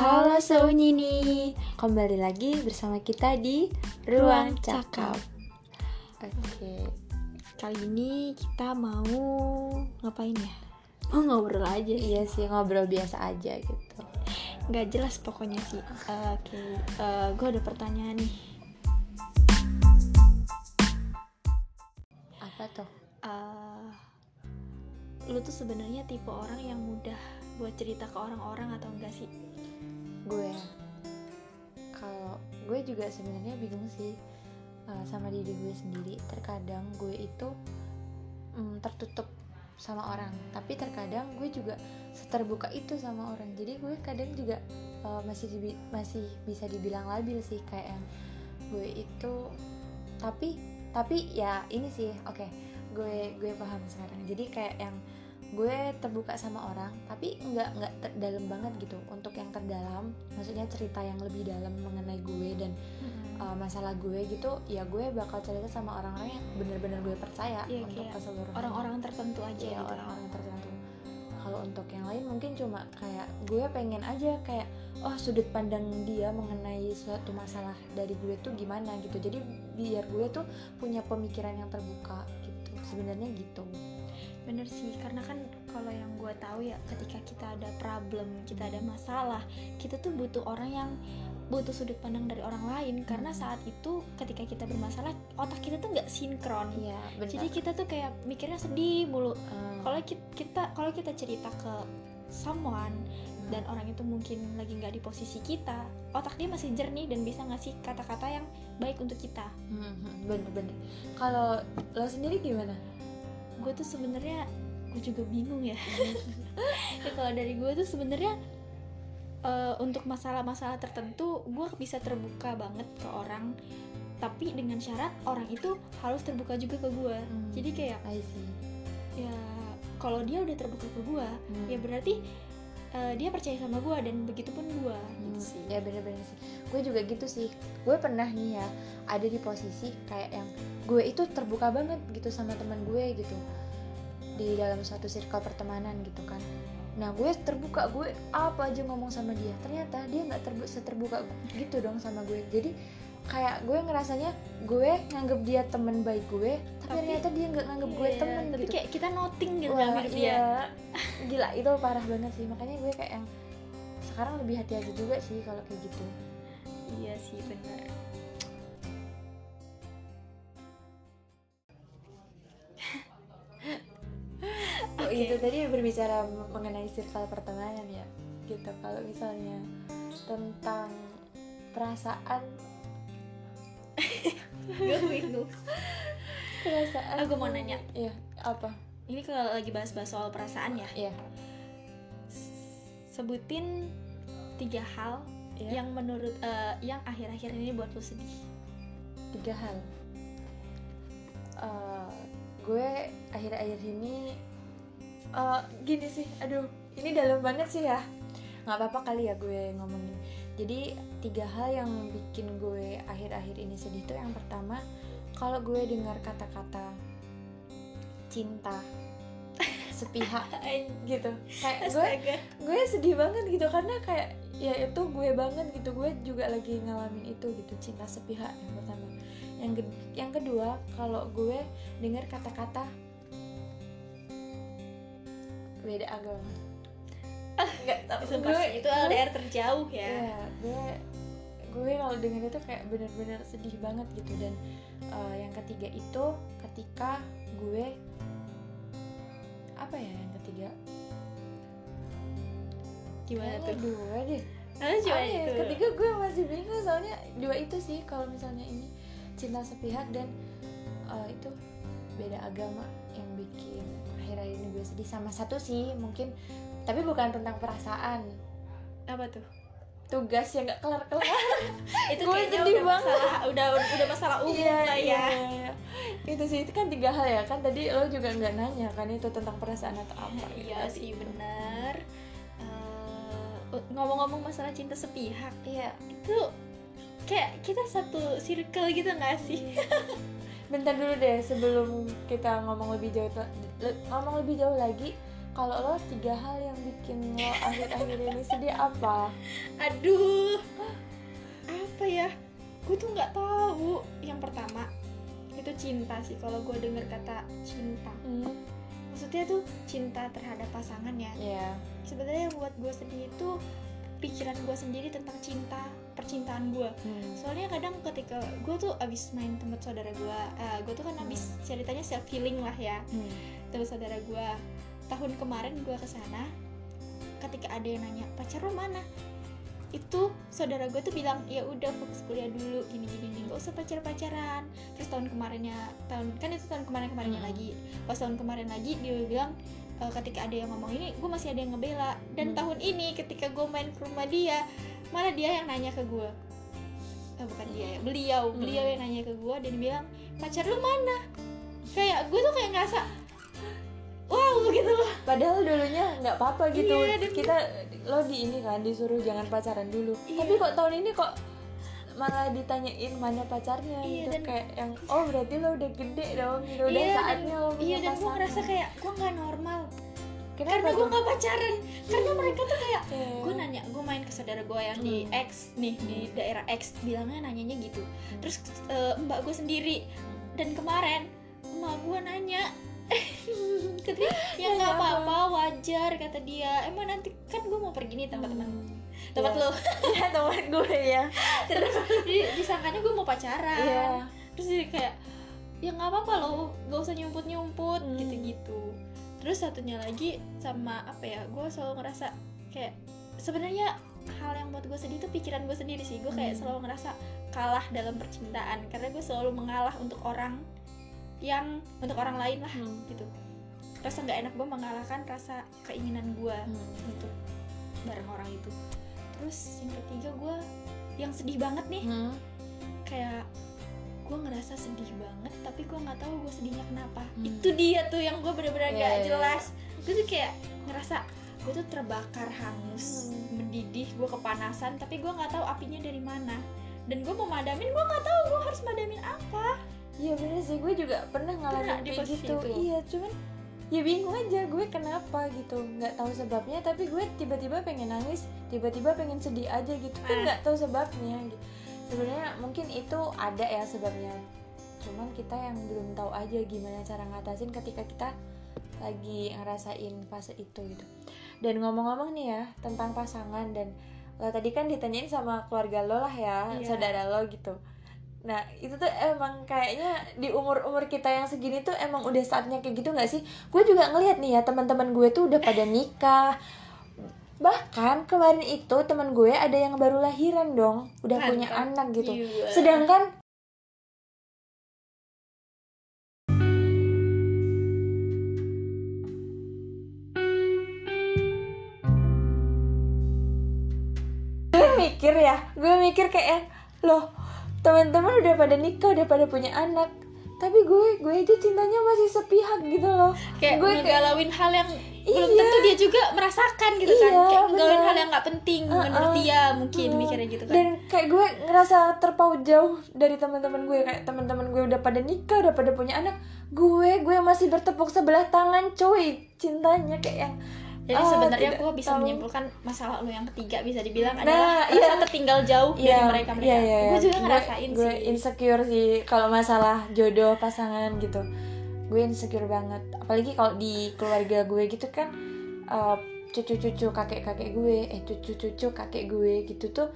Halo Saunyini, kembali lagi bersama kita di Ruang Cakap. Oke, kali ini kita mau ngapain ya? Oh ngobrol aja sih. Iya sih ngobrol biasa aja gitu. Nggak jelas pokoknya sih. Oke, eh, gue ada pertanyaan nih. Apa tuh? Eh, lu tuh sebenarnya tipe orang yang mudah buat cerita ke orang-orang atau enggak sih? Gue. Kalau gue juga sebenarnya bingung sih eh, sama diri gue sendiri. Terkadang gue itu mm, tertutup sama orang, tapi terkadang gue juga terbuka itu sama orang. Jadi gue kadang juga eh, masih masih bisa dibilang labil sih kayak yang gue itu. Tapi tapi ya ini sih oke. Gue gue paham sekarang. Jadi kayak yang gue terbuka sama orang tapi nggak nggak ter- dalam banget gitu untuk yang terdalam. Maksudnya cerita yang lebih dalam mengenai gue dan uh, masalah gue gitu ya gue bakal cerita sama orang-orang yang bener-bener gue percaya Iya, untuk keseluruhan. Orang-orang tertentu aja Iya, gitu. orang-orang tertentu. Kalau untuk yang lain mungkin cuma kayak gue pengen aja kayak oh sudut pandang dia mengenai suatu masalah dari gue tuh gimana gitu. Jadi biar gue tuh punya pemikiran yang terbuka. gitu sebenarnya gitu. Bener sih, karena kan kalau yang gue tahu ya ketika kita ada problem, kita ada masalah, kita tuh butuh orang yang butuh sudut pandang dari orang lain. Karena saat itu ketika kita bermasalah otak kita tuh nggak sinkron. Iya benar jadi kita tuh kayak mikirnya sedih mulu. Eh, kalau ki- kita kalau kita cerita ke someone Hmm. dan orang itu mungkin lagi nggak di posisi kita otak dia masih jernih dan bisa ngasih kata-kata yang baik untuk kita. Hmm, bener-bener. Kalau lo sendiri gimana? Gue tuh sebenarnya gue juga bingung ya. Ya, kalau dari gue tuh sebenarnya eh, untuk masalah-masalah tertentu gue bisa terbuka banget ke orang. Tapi dengan syarat orang itu harus terbuka juga ke gue. Hmm. jadi kayak I see. ya kalau dia udah terbuka ke gue Hmm. ya berarti eh, dia percaya sama gue dan begitu pun gue Hmm, gitu sih. ya bener-bener sih. Gue juga gitu sih. Gue pernah nih ya ada di posisi kayak yang gue itu terbuka banget gitu sama teman gue gitu di dalam suatu circle pertemanan gitu kan. Nah gue terbuka gue apa aja ngomong sama dia ternyata dia nggak terbu seterbuka gitu dong sama gue jadi kayak gue ngerasanya gue nganggep dia teman baik gue tapi, Tapi- ternyata dia nggak nganggep gue Iya, temen tapi gitu. kayak kita noting gitu Wah, hidup dia iya. gila itu parah banget sih. Makanya gue kayak yang sekarang lebih hati-hati juga sih kalau kayak gitu. Iya sih benar. Oh Oke. itu tadi berbicara mengenai circle pertemanan ya gitu. Kalau misalnya tentang perasaan gue bingung perasaan Aku mau nanya. iya apa? Ini kalau lagi bahas-bahas soal perasaan ya? Iya. Sebutin tiga hal Iya. yang menurut eh, yang akhir-akhir ini buat lu sedih. Tiga hal. Eh, gue akhir-akhir ini eh, gini sih aduh ini dalam banget sih ya. Nggak apa-apa kali ya gue ngomongin jadi tiga hal yang bikin gue akhir-akhir ini sedih tuh yang pertama kalau gue dengar kata-kata cinta sepihak gitu. Kayak gue gue sedih banget gitu karena kayak ya itu gue banget gitu. Gue juga lagi ngalamin itu gitu cinta sepihak yang pertama. Yang ke- yang kedua kalau gue dengar kata-kata beda agama nggak tahu. Gue itu LDR terjauh ya. Iya, gue gue kalau dengar itu kayak bener-bener sedih banget gitu. Dan eh, yang ketiga itu ketika gue apa ya yang ketiga? Gimana Kayaknya tuh? dua deh. Lalu cuma ya, itu ketiga gue masih bingung soalnya dua itu sih kalau misalnya ini cinta sepihak dan eh, itu beda agama yang bikin akhir-akhir ini gue sedih. Sama satu sih mungkin tapi bukan tentang perasaan. Apa tuh? Tugas yang nggak kelar-kelar. Itu Gue sedih udah banget. masalah udah udah masalah umum lah ya. iya, iya. itu sih itu kan tiga hal ya. Kan tadi lo juga nggak nanya kan itu tentang perasaan atau apa gitu. iya sih benar. Eh, ngomong-ngomong masalah cinta sepihak iya itu kayak kita satu circle gitu nggak sih? Bentar dulu deh sebelum kita ngomong lebih jauh ngomong lebih jauh lagi kalau lo tiga hal yang bikin lo akhir-akhir ini sedih apa? Aduh. Apa ya? Gue tuh nggak tahu. Yang pertama itu cinta sih kalau gue denger kata cinta. Hmm. maksudnya tuh cinta terhadap pasangan ya. Ya sebenarnya yang buat gue sedih itu pikiran gue sendiri tentang cinta percintaan gue hmm. soalnya kadang ketika gue tuh abis main tempat saudara gue uh, gue tuh kan abis ceritanya self healing lah ya. Hmm. tempat saudara gue tahun kemarin gue ke sana ketika ada yang nanya pacar lo mana? Itu saudara gue tuh bilang ya udah fokus kuliah dulu gini gini gini gak usah pacar pacaran terus tahun kemarinnya tahun kan itu tahun kemarin kemarinnya Hmm. lagi. Pas tahun kemarin lagi dia bilang e, ketika ada yang ngomong ini gue masih ada yang ngebela. Dan Hmm. tahun ini ketika gue main ke rumah dia malah dia yang nanya ke gue eh, bukan dia ya beliau. Hmm. beliau yang nanya ke gue dan bilang pacar lu mana? Kayak gue tuh kayak ngerasa wow gitu loh padahal dulunya nggak apa-apa gitu. Iya, dan- kita lo di ini kan disuruh jangan pacaran dulu. Iya. tapi kok tahun ini kok malah ditanyain mana pacarnya Iya, gitu. dan- kayak yang oh berarti lo udah gede dong gitu. Udah Iya, saatnya lo punya iya dan gue ngerasa kayak gue nggak normal. Kenapa karena gue nggak pacaran. Karena mereka tuh kayak Iya. gue nanya gue main ke saudara gue yang di Hmm. X nih di daerah X bilangnya nanyanya gitu. Terus eh, mbak gue sendiri. Dan kemarin emak gue nanya katanya ya nggak Kenapa? apa-apa wajar kata dia emang nanti kan gue mau pergi nih teman-teman Hmm. tempat Iya. lo Iya, teman gue ya terus di- disangkanya gue mau pacaran iya terus jadi kayak ya nggak apa-apa loh gak usah nyumput nyumput Hmm. gitu-gitu terus satunya lagi sama apa ya gue selalu ngerasa kayak sebenarnya hal yang buat gue sedih itu pikiran gue sendiri sih gue kayak Hmm. selalu ngerasa kalah dalam percintaan karena gue selalu mengalah untuk orang yang untuk orang lain lah Hmm. gitu rasa nggak enak gue mengalahkan rasa keinginan gue Hmm. untuk bareng orang itu terus yang ketiga gue yang sedih banget nih Hmm. kayak gue ngerasa sedih banget tapi gue nggak tahu gue sedihnya kenapa Hmm. itu dia tuh yang gue bener-bener Iya, gak iya, jelas gue tuh kayak ngerasa gue tuh terbakar hangus Hmm. mendidih gue kepanasan tapi gue nggak tahu apinya dari mana dan gue mau madamin gue nggak tahu gue harus madamin apa Iya bener sih, gue juga pernah ngalamin kayak gitu. itu. Iya, cuman ya bingung aja gue kenapa gitu. Nggak tahu sebabnya tapi gue tiba-tiba pengen nangis tiba-tiba pengen sedih aja gitu. Kan Ah. nggak tahu sebabnya gitu. Sebenarnya mungkin itu ada ya sebabnya. Cuman kita yang belum tahu aja gimana cara ngatasin ketika kita lagi ngerasain fase itu gitu. Dan ngomong-ngomong nih ya tentang pasangan dan lo tadi kan ditanyain sama keluarga lo lah ya Iya. saudara lo gitu nah itu tuh emang kayaknya di umur umur kita yang segini tuh emang udah saatnya kayak gitu nggak sih? Gue juga ngelihat nih ya teman-teman gue tuh udah pada nikah. Bahkan kemarin itu teman gue ada yang baru lahiran dong udah punya Mantap. anak gitu. Sedangkan gue mikir ya gue mikir kayak loh teman-teman udah pada nikah udah pada punya anak. Tapi gue gue aja cintanya masih sepihak gitu loh. Kayak gue ngegalauin hal yang belum Iya. tentu dia juga merasakan gitu kan. Iya, kayak ngegalauin hal yang nggak penting Uh-uh. menurut dia mungkin Uh-uh. mikirnya gitu kan. Dan kayak gue ngerasa terpaut jauh dari teman-teman gue. Kayak teman-teman gue udah pada nikah udah pada punya anak. Gue gue masih bertepuk sebelah tangan cuy. Cintanya kayak yang Jadi Ah, sebenarnya gue bisa tahu. menyimpulkan masalah lo yang ketiga bisa dibilang Nah, adalah iya. rasa tertinggal jauh dari Iya, mereka mereka. iya, iya, gue juga Gue- ngerasain gue sih. insecure sih kalau masalah jodoh pasangan gitu gue insecure banget apalagi kalau di keluarga gue gitu kan eh, cucu-cucu kakek-kakek gue eh cucu-cucu kakek gue gitu tuh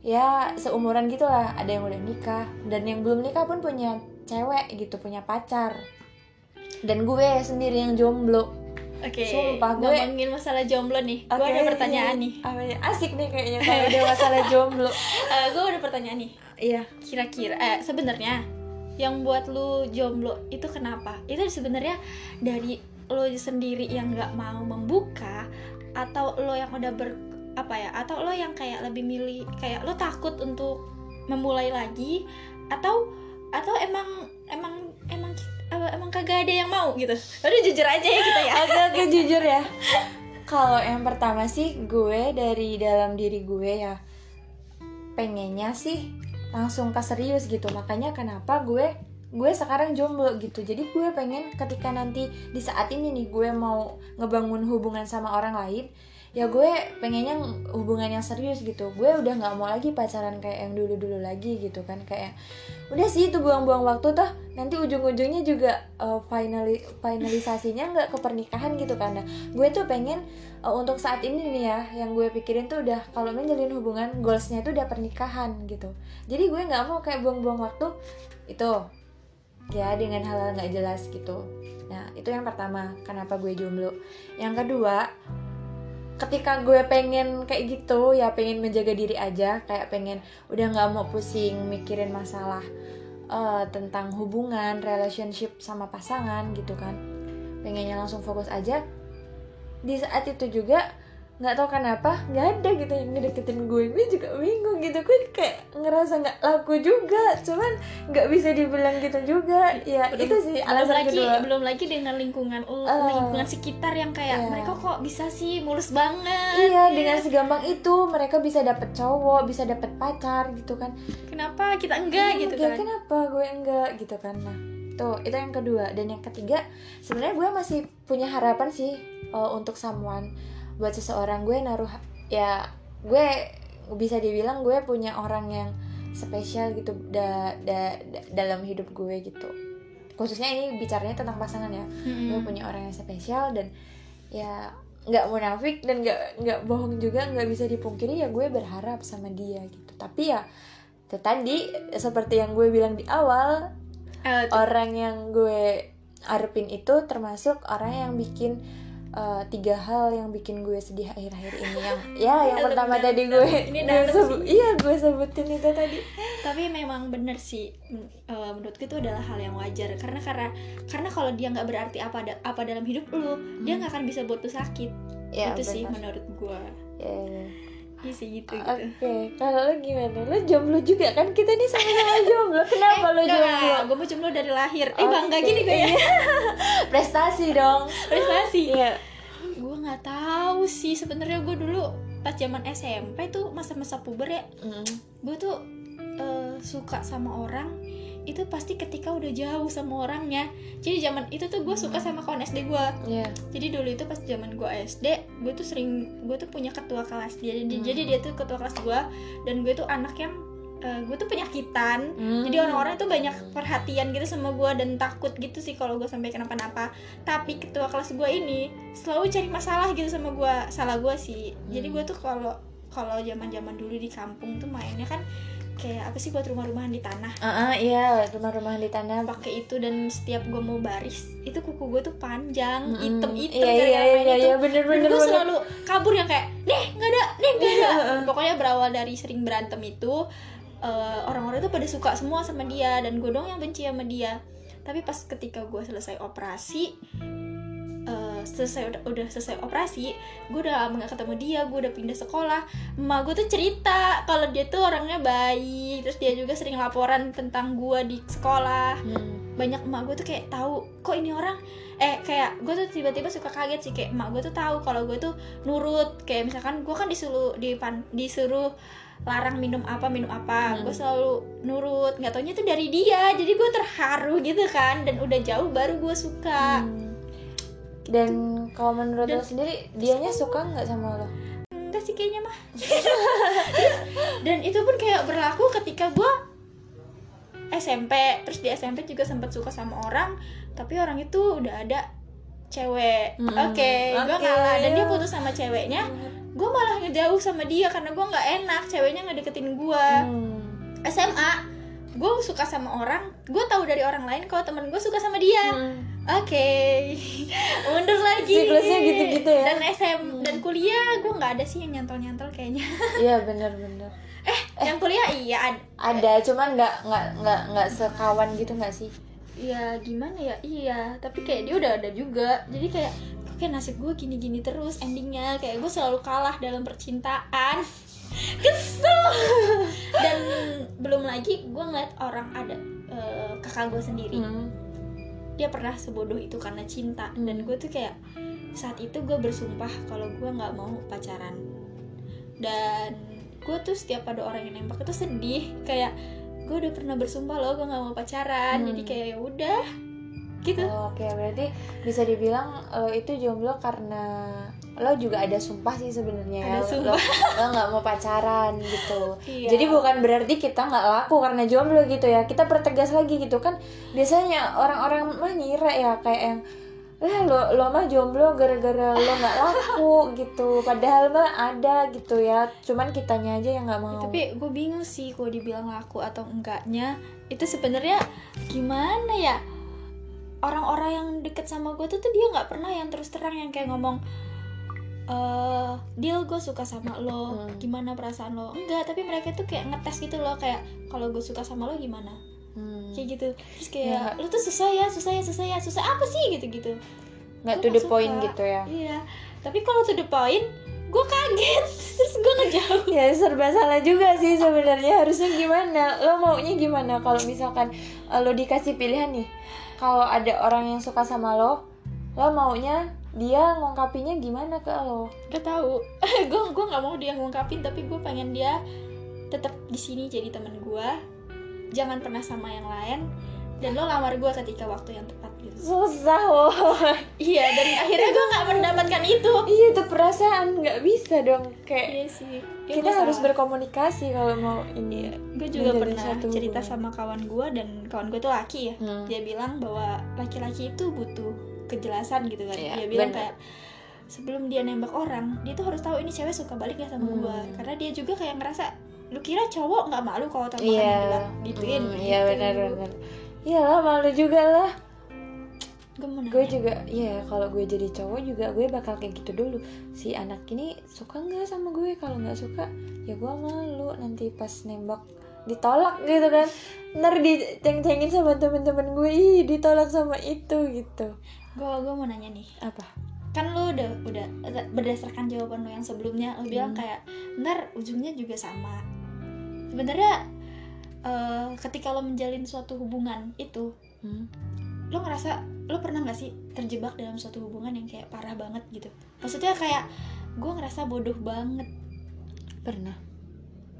ya seumuran gitulah ada yang udah nikah dan yang belum nikah pun punya cewek gitu punya pacar dan gue sendiri yang jomblo Oke. Sumpah, gue- ngomongin masalah jomblo nih. Gue Oke, ada pertanyaan nih. Apa ya? asik nih kayaknya kalau udah masalah jomblo gue ada pertanyaan nih. iya Kira-kira eh sebenarnya yang buat lu jomblo itu kenapa? Itu sebenarnya dari lo sendiri yang nggak mau membuka atau lo yang udah ber apa ya? Atau lo yang kayak lebih milih kayak lo takut untuk memulai lagi atau atau emang emang emang apa, emang kagak ada yang mau gitu. Udah jujur aja ya kita ya. Oke oke jujur ya. Kalau yang pertama sih gue dari dalam diri gue ya pengennya sih langsung ke serius gitu. Makanya kenapa gue gue sekarang jomblo gitu jadi gue pengen ketika nanti di saat ini nih gue mau ngebangun hubungan sama orang lain ya gue pengennya hubungan yang serius gitu. Gue udah nggak mau lagi pacaran kayak yang dulu dulu lagi gitu kan. Kayak udah sih itu buang-buang waktu tuh nanti ujung-ujungnya juga uh, finali finalisasinya nggak ke pernikahan gitu kan. Nah, gue tuh pengen uh, untuk saat ini nih ya yang gue pikirin tuh udah kalau menjalin hubungan goalsnya tuh udah pernikahan gitu. Jadi gue nggak mau kayak buang-buang waktu itu ya dengan hal-hal nggak jelas gitu. Nah itu yang pertama kenapa gue jomblo. Yang kedua ketika gue pengen kayak gitu ya pengen menjaga diri aja kayak pengen udah nggak mau pusing mikirin masalah uh, tentang hubungan relationship sama pasangan gitu kan. Pengennya langsung fokus aja. Di saat itu juga nggak tahu kenapa nggak ada gitu yang ngedeketin gue. Gue juga bingung gitu. Gue kayak ngerasa nggak laku juga. Cuman nggak bisa dibilang gitu juga. Ya belum, itu sih alasan belum lagi, kedua. belum lagi dengan lingkungan uh, lingkungan sekitar yang kayak yeah. mereka kok bisa sih mulus banget. Iya ya. dengan segampang itu mereka bisa dapet cowok bisa dapet pacar gitu kan. Kenapa kita enggak hmm, gitu kan? kenapa gue enggak gitu kan? Nah tuh itu yang kedua. Dan yang ketiga sebenarnya gue masih punya harapan sih uh, untuk someone buat seseorang gue naruh ya gue bisa dibilang gue punya orang yang spesial gitu da, da, da, dalam hidup gue gitu. Khususnya ini bicaranya tentang pasangan ya. Mm-hmm. gue punya orang yang spesial dan ya nggak munafik dan nggak nggak bohong juga nggak bisa dipungkiri ya gue berharap sama dia gitu. Tapi ya itu tadi seperti yang gue bilang di awal uh, orang yang gue arepin itu termasuk orang yang bikin uh, tiga hal yang bikin gue sedih akhir-akhir ini. Yang ya yang pertama tadi gue ini gue sebut iya gue sebutin itu tadi. Tapi memang bener sih. Uh, menurutku itu adalah hal yang wajar. Karena karena karena kalau dia nggak berarti apa ada apa dalam hidup lu hmm. dia nggak akan bisa buat lu sakit. Ya, itu bener. sih menurut gue ya, ya. Iya sih gitu, gitu. Oke, okay. kalau lo gimana? Lo jomblo juga kan? Kita nih sama-sama jomblo. Kenapa eh, lo jomblo? Gue mau jomblo dari lahir. Eh, okay. bangga gini gue ya. Prestasi dong. Prestasi. Iya. Gue nggak tahu sih sebenarnya gue dulu pas zaman SMP tuh masa-masa puber ya. Mm. Gue tuh uh, suka sama orang itu pasti ketika udah jauh sama orangnya jadi zaman itu tuh gue suka sama kawan SD gue yeah. jadi dulu itu pas zaman gue SD gue tuh sering gue tuh punya ketua kelas dia jadi, hmm. jadi dia tuh ketua kelas gue dan gue tuh anak yang uh, gue tuh penyakitan hmm. jadi orang-orang tuh banyak perhatian gitu sama gue dan takut gitu sih kalau gue sampai kenapa-napa tapi ketua kelas gue ini selalu cari masalah gitu sama gue salah gue sih hmm. jadi gue tuh kalau kalau zaman zaman dulu di kampung tuh mainnya kan kayak apa sih buat rumah-rumahan di tanah? Uh, uh, iya rumah-rumahan di tanah. Pakai itu dan setiap gue mau baris itu kuku gue tuh panjang mm, hitam hitam iya, iya, iya, iya, iya, bener, bener, gue selalu kabur yang kayak nih nggak ada nih nggak ada. Pokoknya berawal dari sering berantem itu uh, orang-orang itu pada suka semua sama dia dan gue dong yang benci sama dia. Tapi pas ketika gue selesai operasi selesai udah, udah selesai operasi gue udah nggak ketemu dia gue udah pindah sekolah. Emak gue tuh cerita kalau dia tuh orangnya baik terus dia juga sering laporan tentang gue di sekolah. Hmm. banyak emak gue tuh kayak tahu kok ini orang? Eh kayak gue tuh tiba-tiba suka kaget sih kayak emak gue tuh tahu kalau gue tuh nurut. Kayak misalkan gue kan disuruh dipan, disuruh larang minum apa minum apa hmm. gue selalu nurut. Nggak taunya tuh dari dia jadi gue terharu gitu kan dan udah jauh baru gue suka. Hmm dan kalau menurut dan, lo sendiri dianya suka nggak sama lo? Enggak sih kayaknya mah. Dan itu pun kayak berlaku ketika gue SMP terus di SMP juga sempat suka sama orang tapi orang itu udah ada cewek. Mm -hmm. oke okay, okay, gue ngalah. Dan dia putus sama ceweknya. Gue malah ngejauh sama dia karena gue nggak enak. Ceweknya nggak deketin gue mm. SMA gue suka sama orang gue tahu dari orang lain kalau temen gue suka sama dia mm Oke, okay. mundur lagi. Siklusnya gitu-gitu ya. Dan SM hmm. dan kuliah gue nggak ada sih yang nyantol-nyantol kayaknya. Iya bener-bener. Eh, eh, yang kuliah iya ada. Ada, cuman nggak nggak nggak nggak sekawan gitu nggak sih? Iya gimana ya? Iya, tapi kayak dia udah ada juga. Jadi kayak kayak nasib gue gini-gini terus endingnya kayak gue selalu kalah dalam percintaan. Kesel. dan belum lagi gue ngeliat orang ada uh, kakak gue sendiri. Hmm dia pernah sebodoh itu karena cinta dan gue tuh kayak saat itu gue bersumpah kalau gue nggak mau pacaran dan gue tuh setiap ada orang yang nembak itu sedih kayak gue udah pernah bersumpah loh gue nggak mau pacaran Hmm. jadi kayak ya udah gitu Oh, Oke, berarti bisa dibilang lo itu jomblo karena lo juga ada sumpah sih sebenarnya ya. Ada sumpah. Lo lo nggak mau pacaran gitu. Iya. Jadi bukan berarti kita nggak laku karena jomblo gitu ya. Kita pertegas lagi gitu kan. Biasanya orang-orang mah ngira ya kayak yang lah lo lo mah jomblo gara-gara lo nggak laku gitu. Padahal mah ada gitu ya. Cuman kitanya aja yang nggak mau. tapi gue bingung sih kalau dibilang laku atau enggaknya itu sebenarnya gimana ya orang-orang yang deket sama gue tuh tuh dia nggak pernah yang terus terang yang kayak ngomong eh deal gue suka sama lo Hmm. gimana perasaan lo? Enggak tapi mereka tuh kayak ngetes gitu loh kayak kalau gue suka sama lo gimana? Hmm. kayak gitu. Terus kayak Ya. lo tuh susah ya susah ya susah ya susah apa sih? Gitu gitu nggak to the nggak point suka. gitu ya. iya. Tapi kalau to the point gue kaget. Terus gue ngejauh. Ya serba salah juga sih sebenarnya. Harusnya gimana? Lo maunya gimana? Kalau misalkan eh, lo dikasih pilihan nih kalau ada orang yang suka sama lo lo maunya dia ngungkapinnya gimana ke lo? Gak tahu. Gue gue nggak mau dia ngungkapin tapi gue pengen dia tetap di sini jadi teman gue jangan pernah sama yang lain. Dan lo lamar gue ketika waktu yang tepat susah loh iya dan akhirnya gue nggak mendapatkan itu. Iya itu perasaan. Nggak bisa dong. Kayak iya sih. Kita harus berkomunikasi kalau mau ini gue juga pernah satu cerita sama kawan gue dan kawan gue tuh laki ya. Hmm. dia bilang bahwa laki-laki itu butuh kejelasan gitu kan. Iya, dia bilang bener. kayak sebelum dia nembak orang dia tuh harus tahu ini cewek suka balik gak sama Hmm. gue karena dia juga kayak ngerasa lu kira cowok nggak malu kalau tembakan iya. bilang gituin. Hmm, iya gitu. benar benar iyalah malu juga lah gue juga ya kalau gue jadi cowok juga gue bakal kayak gitu dulu. Si anak ini suka nggak sama gue? Kalau nggak suka ya gue malu nanti pas nembak ditolak gitu kan. Ntar diceng-cengin sama temen-temen gue ih ditolak sama itu gitu. Gue gue mau nanya nih. Apa? Kan lu udah udah berdasarkan jawaban lu yang sebelumnya lu bilang Hmm. kayak ntar ujungnya juga sama. Sebenarnya eh, ketika lo menjalin suatu hubungan itu Hmm? Lo ngerasa lo pernah nggak sih terjebak dalam suatu hubungan yang kayak parah banget gitu? Maksudnya kayak gue ngerasa bodoh banget. Pernah.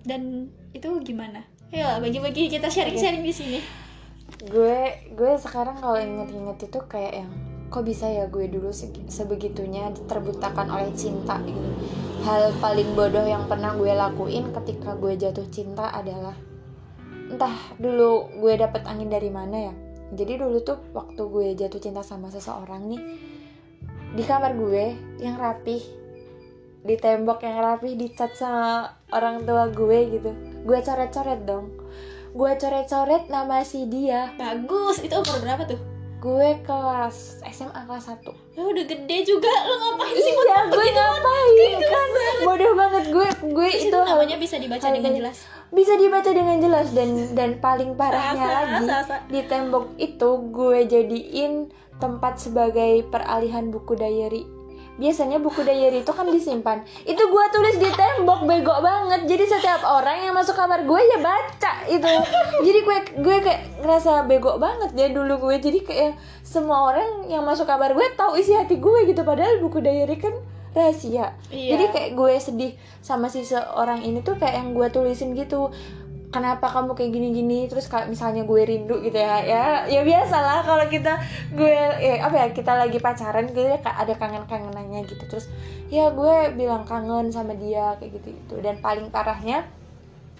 Dan itu gimana? Ya bagi-bagi kita sharing-sharing di sini. Gue gue sekarang kalau inget-inget itu kayak yang kok bisa ya gue dulu segi- sebegitunya terbutakan oleh cinta gitu. Hal paling bodoh yang pernah gue lakuin ketika gue jatuh cinta adalah entah dulu gue dapet angin dari mana ya jadi dulu tuh waktu gue jatuh cinta sama seseorang nih di kamar gue yang rapih di tembok yang rapih dicat sama orang tua gue gitu. Gue coret-coret dong. Gue coret-coret nama si dia. Bagus. Itu umur berapa tuh gue kelas SMA kelas 1 ya udah gede juga lo ngapain sih iya gue ngapain? Kan bodoh banget gue gue itu, itu namanya bisa dibaca dengan jelas? Bisa dibaca dengan jelas dan dan paling parahnya Sasa, lagi sasa. di tembok itu gue jadiin tempat sebagai peralihan buku diary biasanya buku diary itu kan disimpan. Itu gue tulis di tembok bego banget. Jadi setiap orang yang masuk kamar gue ya baca itu. Jadi gue gue kayak ngerasa bego banget ya dulu gue. Jadi kayak semua orang yang masuk kamar gue tahu isi hati gue gitu. Padahal buku diary kan rahasia. Iya. jadi kayak gue sedih sama si seorang ini tuh kayak yang gue tulisin gitu kenapa kamu kayak gini-gini? Terus kalau misalnya gue rindu gitu ya ya ya biasa lah kalau kita gue ya, apa ya kita lagi pacaran gitu ya ada kangen-kangenannya gitu. Terus ya gue bilang kangen sama dia kayak gitu gitu. Dan paling parahnya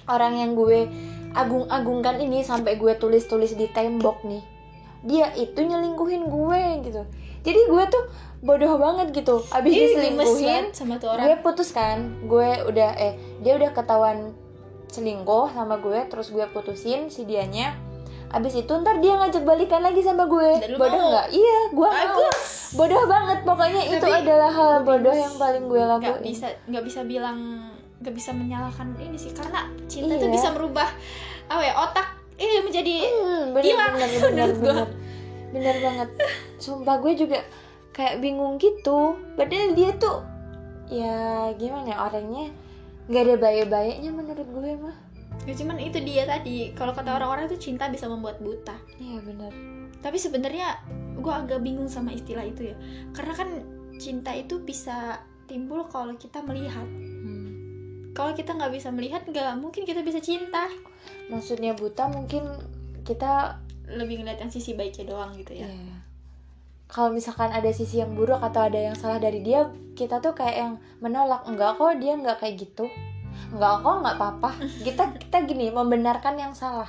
orang yang gue agung-agungkan ini sampai gue tulis-tulis di tembok nih dia itu nyelingkuhin gue gitu. Jadi gue tuh bodoh banget gitu. Abis Ih, diselingkuhin sama tuh orang. gue putus kan gue udah eh dia udah ketahuan selingkuh sama gue terus gue putusin si dianya. Abis itu ntar dia ngajak balikan lagi sama gue. Bodoh nggak? Iya gue mau. Bodoh banget. Pokoknya itu Tapi adalah hal bodoh yang paling gue nggak lakuin. bisa nggak bisa bilang nggak bisa menyalahkan ini sih. Karena cinta Iya. tuh bisa merubah apa ya otak. Eh menjadi Hmm, bener, Hilang bener, bener, gua. bener. Bener banget. Sumpah gue juga kayak bingung gitu. Padahal dia tuh Ya gimana ya orangnya Gak ada baik-baiknya menurut gue mah. Ya cuman itu dia tadi. Kalau kata orang-orang tuh cinta bisa membuat buta. Iya bener tapi sebenarnya gue agak bingung sama istilah itu ya. Karena kan cinta itu bisa timbul kalau kita melihat. Hmm. kalau kita nggak bisa melihat nggak mungkin kita bisa cinta. Maksudnya buta mungkin kita lebih ngeliat yang sisi baiknya doang gitu ya. Iya. Kalau misalkan ada sisi yang buruk atau ada yang salah dari dia, kita tuh kayak yang menolak. Enggak kok dia nggak kayak gitu. Enggak kok nggak apa-apa. Kita kita gini membenarkan yang salah.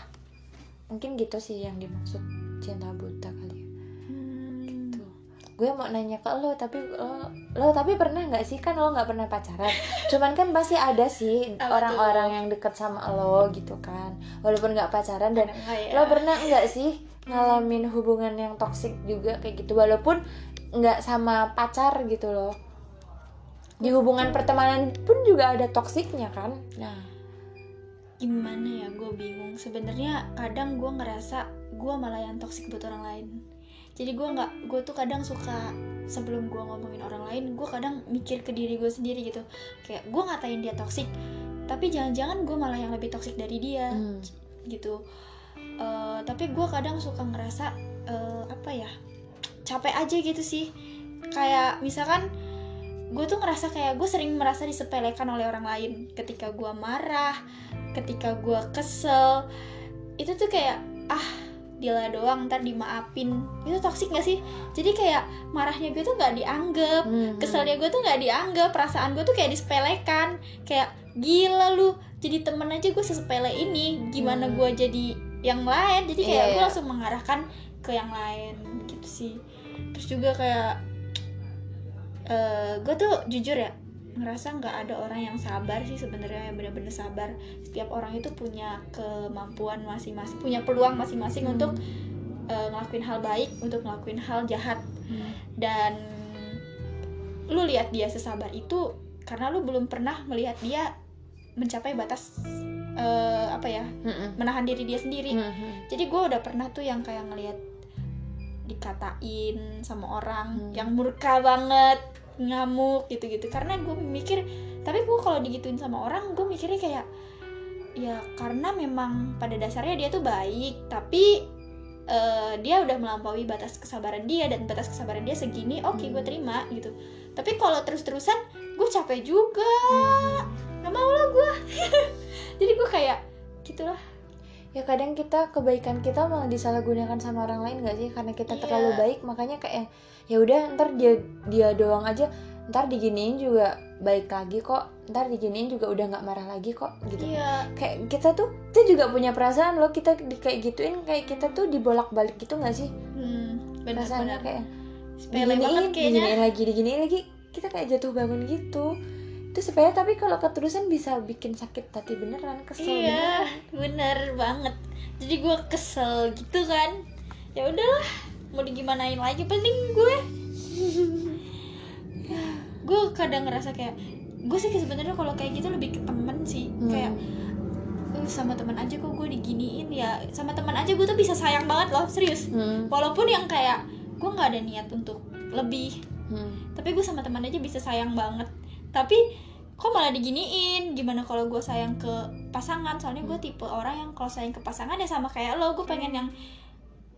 Mungkin gitu sih yang dimaksud cinta buta Gue mau nanya ke lo, tapi lo, lo tapi pernah nggak sih? Kan lo nggak pernah pacaran. Cuman kan pasti ada sih orang-orang yang deket sama lo gitu kan. Walaupun nggak pacaran dan ya? lo pernah nggak sih ngalamin hubungan yang toksik juga kayak gitu? Walaupun nggak sama pacar gitu loh di hubungan pertemanan pun juga ada toksiknya kan? Nah. Gimana ya? Gue bingung. Sebenarnya kadang gue ngerasa gue malah yang toksik buat orang lain jadi gue nggak gue tuh kadang suka sebelum gue ngomongin orang lain gue kadang mikir ke diri gue sendiri gitu. Kayak gue ngatain dia toksik tapi jangan-jangan gue malah yang lebih toksik dari dia hmm. gitu. Eh, tapi gue kadang suka ngerasa eh, apa ya capek aja gitu sih. Kayak misalkan gue tuh ngerasa kayak gue sering merasa disepelekan oleh orang lain. Ketika gue marah ketika gue kesel itu tuh kayak ah dia doang ntar dimaafin itu toksik gak sih jadi kayak marahnya gue tuh nggak dianggap Hmm. keselnya gue tuh nggak dianggap perasaan gue tuh kayak disepelekan kayak gila lu jadi temen aja gue sesepele ini gimana Hmm. gue jadi yang lain jadi kayak Iya, gue iya. langsung mengarahkan ke yang lain gitu sih terus juga kayak eh gue tuh jujur ya ngerasa nggak ada orang yang sabar sih sebenarnya yang bener-bener sabar setiap orang itu punya kemampuan masing-masing punya peluang masing-masing Hmm. untuk eh, ngelakuin hal baik untuk ngelakuin hal jahat Hmm. dan lu lihat dia sesabar itu karena lu belum pernah melihat dia mencapai batas eh, apa ya Hmm. menahan diri dia sendiri Hmm. jadi gue udah pernah tuh yang kayak ngelihat dikatain sama orang Hmm. yang murka banget ngamuk gitu-gitu karena gue mikir tapi gue kalau digituin sama orang gue mikirnya kayak ya karena memang pada dasarnya dia tuh baik tapi eh, dia udah melampaui batas kesabaran dia dan batas kesabaran dia segini oke gue Hmm. terima gitu tapi kalau terus-terusan gue capek juga Hmm. nggak mau lah gue jadi gue kayak gitulah ya kadang kita kebaikan kita malah disalahgunakan sama orang lain gak sih? Karena kita Iya. terlalu baik makanya kayak ya udah ntar dia dia doang aja. Ntar diginiin juga baik lagi kok. Ntar diginiin juga udah nggak marah lagi kok gitu. Iya. Kayak kita tuh kita juga punya perasaan loh kita di, kayak gituin kayak kita tuh dibolak balik gitu nggak sih? Hmm, perasaannya benar-benar kayak diginiin diginiin lagi diginiin lagi kita kayak jatuh bangun gitu itu supaya tapi kalau keterusan bisa bikin sakit hati beneran kesel iya beneran. bener banget. Jadi gue kesel gitu kan. Ya udahlah mau digimanain lagi penting gue. Gue kadang ngerasa kayak gue sih sebenarnya kalau kayak gitu lebih ke temen sih. Hmm. kayak "Eh, sama teman aja kok gue diginiin ya. Sama teman aja gue tuh bisa sayang banget loh serius. Hmm, walaupun yang kayak gue nggak ada niat untuk lebih. Hmm. tapi gue sama teman aja bisa sayang banget. Tapi kok malah diginiin? Gimana kalau gue sayang ke pasangan? Soalnya gue tipe orang yang kalau sayang ke pasangan ya sama kayak lo. Gue pengen yang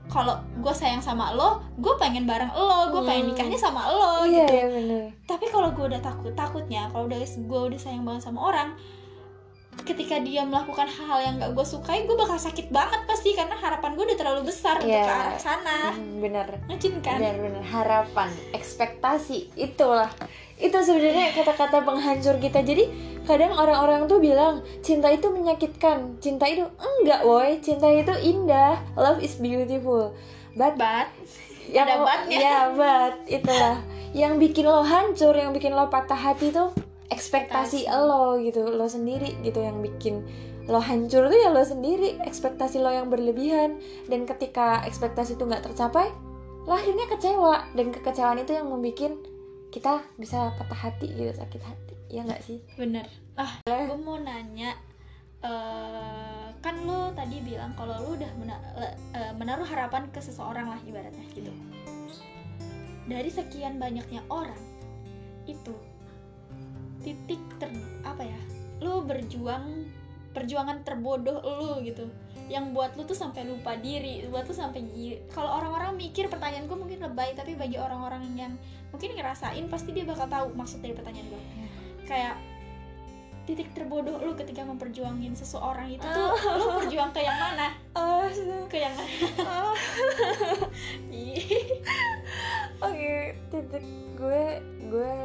kalau gue sayang sama lo gue pengen bareng lo. Gue pengen Hmm. nikahnya sama lo iya gitu. iya bener. Tapi kalau gue udah takut takutnya kalau udah gue udah sayang banget sama orang ketika dia melakukan hal yang gak gue sukai gue bakal sakit banget pasti karena harapan gue udah terlalu besar untuk Iya. ke arah sana. Hmm, bener. Ngecin kan? Bener bener. Harapan ekspektasi itulah itu sebenarnya kata-kata penghancur kita. Jadi kadang orang-orang tuh bilang cinta itu menyakitkan. Cinta itu enggak woi cinta itu indah. Love is beautiful. But bat yang Ada batnya. ya but. Itulah. Yang bikin lo hancur yang bikin lo patah hati tuh ekspektasi lo gitu. Lo sendiri gitu yang bikin lo hancur tuh ya lo sendiri. Ekspektasi lo yang berlebihan. Dan ketika ekspektasi itu nggak tercapai lo akhirnya kecewa. Dan kekecewaan itu yang membuat kita bisa patah hati gitu sakit hati. Ya nggak sih? Bener. Ah gue mau nanya eh kan lo tadi bilang kalau lo udah mena- le- eh, menaruh harapan ke seseorang lah ibaratnya gitu. Dari sekian banyaknya orang itu titik ter apa ya? Lo berjuang perjuangan terbodoh lo gitu yang buat lo tuh sampai lupa diri buat lo sampai kalau orang-orang mikir pertanyaan gue mungkin lebay tapi bagi orang-orang yang mungkin ngerasain pasti dia bakal tahu maksud dari pertanyaan gue kayak titik terbodoh lu ketika memperjuangin seseorang itu tuh lu berjuang ke yang mana? Oh. Ke yang mana? Ih. oke titik gue gue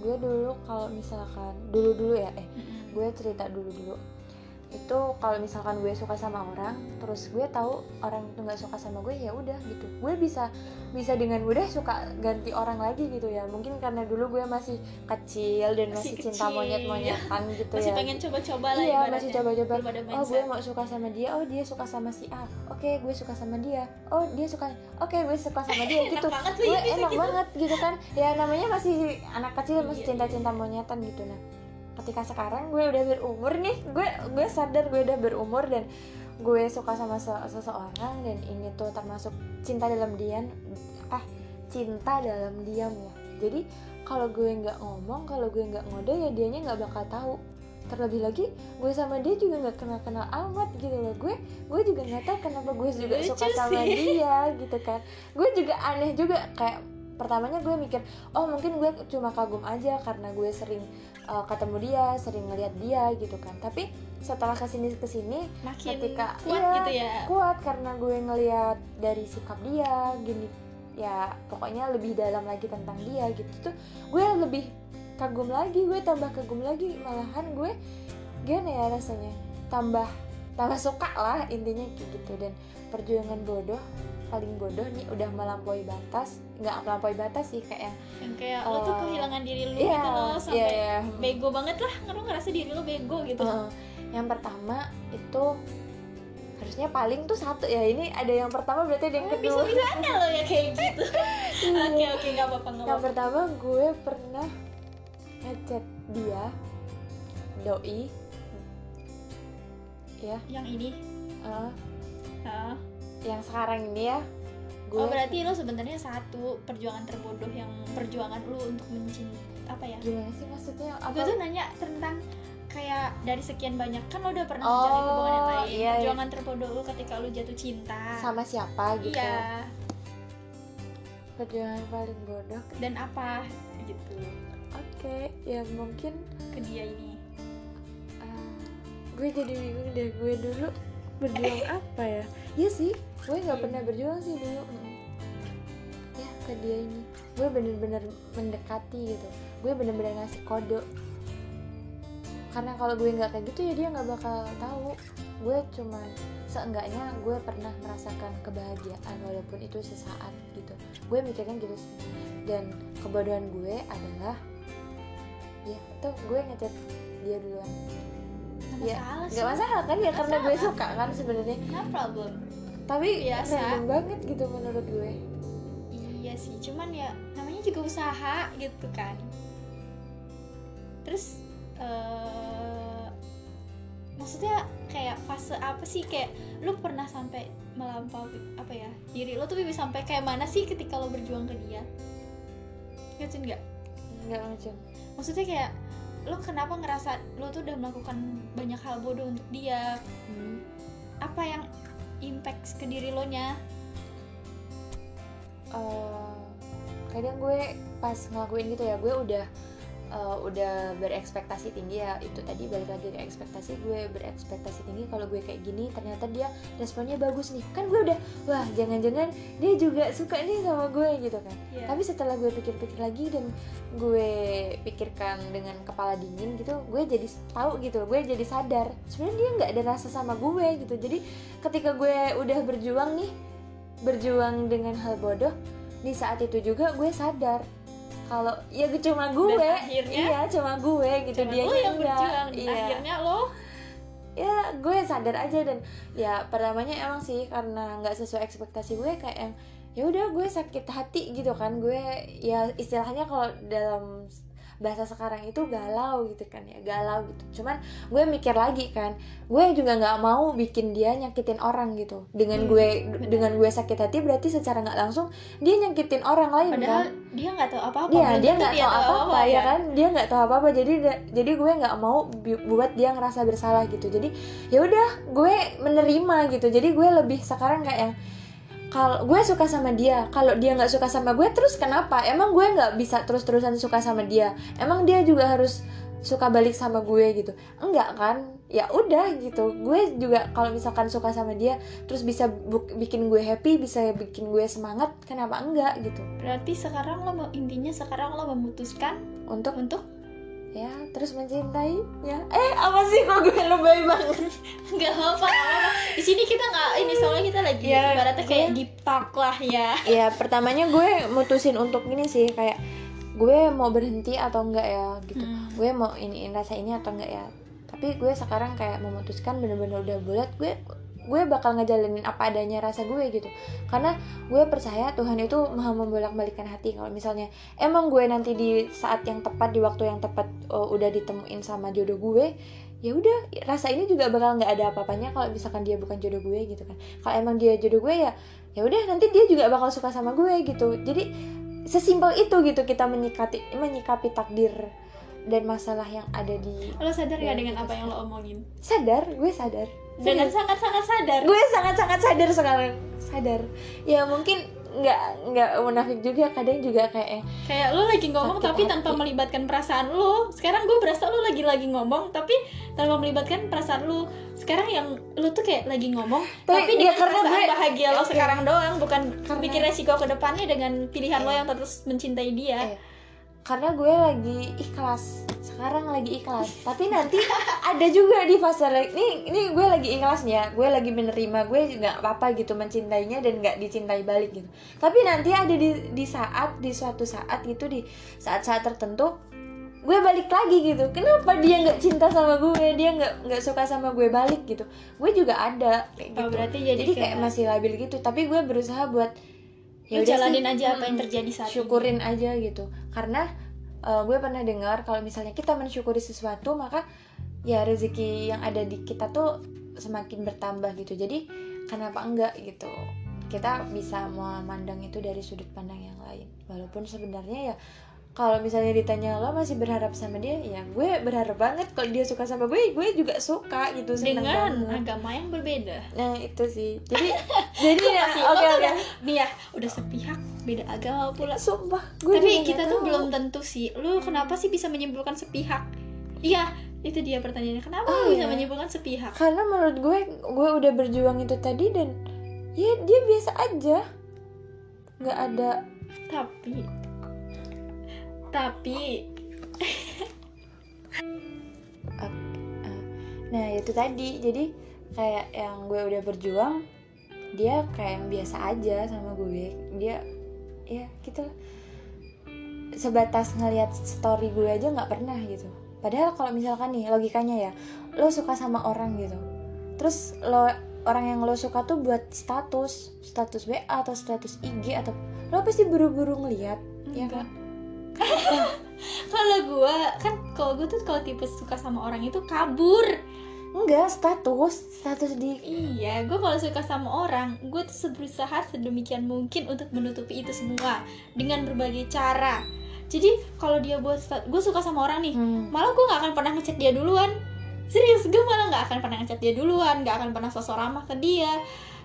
gue dulu kalau misalkan dulu dulu ya eh gue cerita dulu dulu itu kalau misalkan gue suka sama orang terus gue tahu orang itu nggak suka sama gue ya udah gitu. Gue bisa bisa dengan mudah suka ganti orang lagi gitu ya. Mungkin karena dulu gue masih kecil dan masih, Masih cinta monyet monyetan gitu masih ya. pengen coba-coba lah iya masih coba-coba. Oh gue mau suka sama dia. Oh dia suka sama si A. Oke gue suka sama dia. Oh dia suka oke gue suka sama dia. Enak gitu. banget tuh gue enak gitu. banget gitu kan. Ya namanya masih anak kecil masih Iya, cinta-cinta monyetan gitu. Nah ketika sekarang gue udah berumur nih gue gue sadar gue udah berumur dan gue suka sama se- seseorang dan ini tuh termasuk cinta dalam diam ah cinta dalam diam ya. Jadi kalau gue nggak ngomong kalau gue nggak ngode ya dianya nggak bakal tahu. Terlebih lagi gue sama dia juga nggak kenal kenal amat gitu loh. Gue gue juga nggak tahu kenapa gue juga Lucu suka sama dia gitu kan. Gue juga aneh juga kayak pertamanya gue mikir oh mungkin gue cuma kagum aja karena gue sering uh, ketemu dia sering ngeliat dia gitu kan. Tapi setelah ke sini ke sini makin ketika- kuat iya, gitu ya. kuat karena gue ngeliat dari sikap dia gini ya pokoknya lebih dalam lagi tentang dia gitu tuh gue lebih kagum lagi gue tambah kagum lagi malahan gue gimana ya rasanya tambah tambah suka lah intinya kayak gitu. Dan perjuangan bodoh paling bodoh nih udah melampaui batas nggak melampaui batas sih kayak yang kayak lo tuh Eh, kehilangan diri lu iya gitu loh sampai iya iya. bego banget lah lu ngerasa diri lu bego gitu. Heeh. yang pertama itu harusnya paling tuh satu ya ini ada yang pertama berarti ada yang Oh, kedua. bisa bisa lo ya kayak gitu. Iya. oke oke nggak apa-apa nggak yang pertama gue pernah ngechat dia doi ya. Yang ini? Eh, Hah? yang sekarang ini ya gue oh berarti lo sebenarnya satu perjuangan terbodoh yang perjuangan lu untuk mencintai apa ya? Gimana sih maksudnya? Apa? Gue tuh nanya tentang kayak dari sekian banyak kan lo udah pernah Oh, menjalin hubungan yang lain iya, iya. perjuangan terbodoh lo ketika lo jatuh cinta. Sama siapa gitu? Iya. Perjuangan paling bodoh. Dan apa gitu. Oke ya mungkin ke dia ini. Ah, gue jadi bingung deh gue dulu berjuang apa ya? Iya sih gue nggak pernah berjuang sih dulu. Ya ke dia ini. Gue bener-bener mendekati gitu. Gue bener-bener ngasih kode. Karena kalau gue nggak kayak gitu ya dia nggak bakal tahu. Gue cuman seenggaknya gue pernah merasakan kebahagiaan walaupun itu sesaat gitu. Gue mikirnya gitu sih. Dan kebodohan gue adalah ya tuh gue ngechat dia duluan nggak Iya, masalah sih. nggak masalah kan? Ya Nggak karena gue masalah. suka kan sebenarnya. No problem. Tapi Biasa. random banget gitu menurut gue. Iya sih cuman ya namanya juga usaha gitu kan. Terus eh maksudnya kayak fase apa sih? Kayak lu pernah sampai melampaui apa ya diri lo tuh bisa sampai kayak mana sih ketika lo berjuang ke dia? Ngerti nggak? Nggak macam maksudnya kayak lo kenapa ngerasa lo tuh udah melakukan banyak hal bodoh untuk dia hmm. apa yang impact ke diri lo nya eh, kadang gue pas ngelakuin gitu ya gue udah eh, udah berekspektasi tinggi ya itu tadi balik lagi ke ekspektasi gue berekspektasi tinggi kalau gue kayak gini ternyata dia responnya bagus nih. Kan gue udah wah jangan-jangan dia juga suka nih sama gue gitu kan. Iya. tapi setelah gue pikir-pikir lagi dan gue pikirkan dengan kepala dingin gitu gue jadi tahu gitu gue jadi sadar sebenarnya dia nggak ada rasa sama gue gitu. Jadi ketika gue udah berjuang nih berjuang dengan hal bodoh di saat itu juga gue sadar kalau ya cuma gue. Dan akhirnya? Iya cuma gue gitu Cuma dia lo yang berjuang. Dan iya. Akhirnya lo? Ya gue sadar aja dan ya pertamanya emang sih karena nggak sesuai ekspektasi gue kayak yang ya udah gue sakit hati gitu kan. Gue ya istilahnya kalau dalam bahasa sekarang itu galau gitu kan ya galau gitu. Cuman gue mikir lagi kan gue juga nggak mau bikin dia nyakitin orang gitu. Dengan Hmm, gue benar. dengan gue sakit hati berarti secara nggak langsung dia nyakitin orang lain padahal kan? dia nggak tahu apa apa dia dia nggak tahu apa apa ya kan? Dia nggak tahu apa apa jadi jadi gue nggak mau buat dia ngerasa bersalah gitu. Jadi ya udah gue menerima gitu. Jadi gue lebih sekarang kayak yang kalau gue suka sama dia. Kalau dia nggak suka sama gue terus kenapa? Emang gue nggak bisa terus terusan suka sama dia? Emang dia juga harus suka balik sama gue gitu? Enggak kan? Ya udah gitu. Gue juga kalau misalkan suka sama dia terus bisa bikin gue happy bisa bikin gue semangat kenapa enggak gitu? Berarti sekarang lo mau intinya sekarang lo memutuskan untuk? untuk ya terus mencintai ya eh apa sih kok gue lebay banget? Nggak apa apa di sini kita nggak ini soalnya kita lagi Ya, ibaratnya kayak gue- deep talk lah ya. Ya pertamanya gue mutusin untuk gini sih kayak gue mau berhenti atau enggak ya gitu. Hmm. gue mau iniin rasa ini atau enggak ya. Tapi gue sekarang kayak memutuskan bener-bener udah bulat gue gue bakal ngejalanin apa adanya rasa gue gitu. Karena gue percaya Tuhan itu maha membolak-balikan hati. Kalau misalnya emang gue nanti di saat yang tepat di waktu yang tepat oh, udah ditemuin sama jodoh gue ya udah rasa ini juga bakal nggak ada apa-apanya kalau misalkan dia bukan jodoh gue gitu kan. Kalau emang dia jodoh gue ya ya udah nanti dia juga bakal suka sama gue gitu. Jadi sesimpel itu gitu kita menyikapi menyikapi takdir dan masalah yang ada di lo sadar Ya, nggak dengan apa yang lo omongin? Sadar gue sadar dengan sangat-sangat sadar. Gue sangat sangat sadar sekarang. Sadar. Ya mungkin nggak nggak munafik juga kadang juga kayak eh, kayak lo lagi ngomong tapi hati. tanpa melibatkan perasaan lo sekarang gue berasa lo lagi lagi ngomong tapi tanpa melibatkan perasaan lo sekarang yang lo tuh kayak lagi ngomong Tapi tapi, ya dengan karena gue- bahagia lo sekarang doang bukan Karena- mikir resiko ke depannya dengan pilihan lo Iya. yang terus mencintai dia. Eh, karena gue lagi ikhlas. Sekarang lagi ikhlas. Tapi nanti ada juga di fase ini ini gue lagi ikhlas nih ya. Gue lagi menerima gue nggak apa-apa gitu mencintainya dan nggak dicintai balik gitu. Tapi nanti ada di di saat di suatu saat gitu di saat-saat tertentu gue balik lagi gitu. Kenapa dia nggak cinta sama gue? Dia nggak nggak suka sama gue balik gitu? Gue juga ada kayak Oh, gitu. berarti jadi, jadi kayak masih labil gitu. Tapi gue berusaha buat sih, jalanin aja apa yang terjadi saat ini. syukurin aja gitu. Karena uh, gue pernah dengar kalau misalnya kita mensyukuri sesuatu maka ya rezeki yang ada di kita tuh semakin bertambah gitu. Jadi kenapa enggak gitu? Kita bisa memandang itu dari sudut pandang yang lain. Walaupun sebenarnya ya kalau misalnya ditanya lo masih berharap sama dia? Ya gue berharap banget kalau dia suka sama gue gue juga suka gitu seneng dengan banget. agama yang berbeda. Nah itu sih. Jadi jadi ya oke lo oke nih ya udah sepihak beda agama pula. Sumpah gue tapi kita tuh tahu. belum tentu sih. Lu kenapa sih bisa menyimpulkan sepihak? Iya itu dia pertanyaannya. Kenapa Oh, lu bisa iya. menyimpulkan sepihak? Karena menurut gue gue udah berjuang itu tadi dan ya dia biasa aja. Nggak ada tapi tapi nah itu tadi. Jadi kayak yang gue udah berjuang dia kayak yang biasa aja sama gue. Dia ya gitu sebatas ngelihat story gue aja nggak pernah gitu. Padahal kalau misalkan nih logikanya ya lo suka sama orang gitu. Terus lo orang yang lo suka tuh buat status status WA atau status IG atau lo pasti buru-buru ngeliat ya kan kalau gue kan kalau gue tuh kalau tipe suka sama orang itu kabur. Enggak status status di iya gue kalau suka sama orang gue tuh berusaha sedemikian mungkin untuk menutupi itu semua dengan berbagai cara. Jadi kalau dia buat gue suka sama orang nih Hmm. malah gue nggak akan pernah ngechat dia duluan. Serius gue malah nggak akan pernah ngechat dia duluan nggak akan pernah sosok ramah ke dia.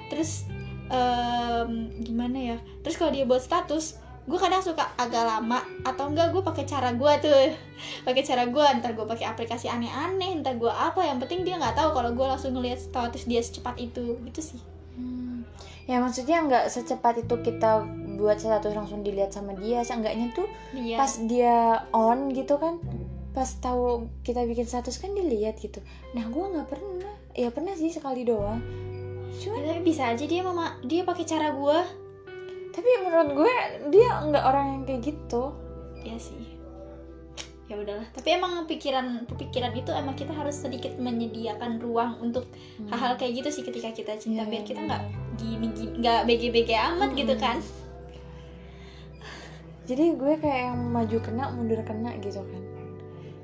Terus em, gimana ya? Terus kalau dia buat status gue kadang suka agak lama atau enggak gue pakai cara gue tuh. Pakai cara gue ntar gue pakai aplikasi aneh-aneh ntar gue apa yang penting dia nggak tahu kalau gue langsung ngeliat status dia secepat itu. Gitu sih. Hmm. ya maksudnya nggak secepat itu kita buat status langsung dilihat sama dia. Seenggaknya tuh dia pas dia on gitu kan pas tahu kita bikin status kan dilihat gitu. Nah gue nggak pernah. Ya pernah sih sekali doang. Ya, cuman tapi bisa aja dia mama dia pakai cara gue tapi menurut gue dia nggak orang yang kayak gitu. Ya sih. Ya udahlah. Tapi emang pikiran pikiran itu emang kita harus sedikit menyediakan ruang untuk hal-hal kayak gitu sih ketika kita cinta. Iya, biar kita bener. nggak gini gini nggak bege-bege amat gitu Mm-mm. kan. Jadi gue kayak yang maju kena mundur kena gitu kan.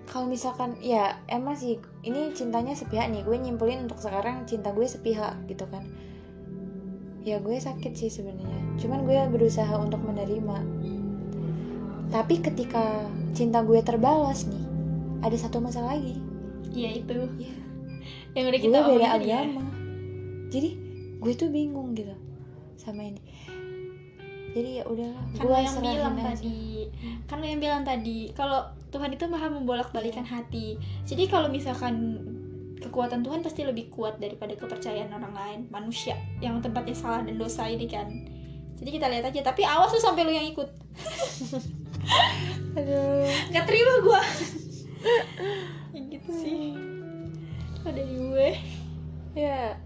Kalau misalkan ya emang sih ini cintanya sepihak nih. Gue nyimpulin untuk sekarang cinta gue sepihak gitu kan ya gue sakit sih sebenarnya. Cuman gue berusaha untuk menerima. Tapi ketika cinta gue terbalas nih ada satu masalah lagi. Iya itu. Iya. yang udah gue kita beda omongin tadi ya. agama. Jadi gue tuh bingung gitu sama ini. Jadi ya udahlah kan gue yang bilang aja. tadi. Kan lo yang bilang tadi kalau Tuhan itu maha membolak balikan hati. Jadi kalau misalkan kekuatan Tuhan pasti lebih kuat daripada kepercayaan orang lain manusia yang tempatnya salah dan dosa ini kan. Jadi kita lihat aja tapi awas tuh sampai lo yang ikut. Aduh. Nggak terima gue ya gitu sih. Kalau dari gue. Ya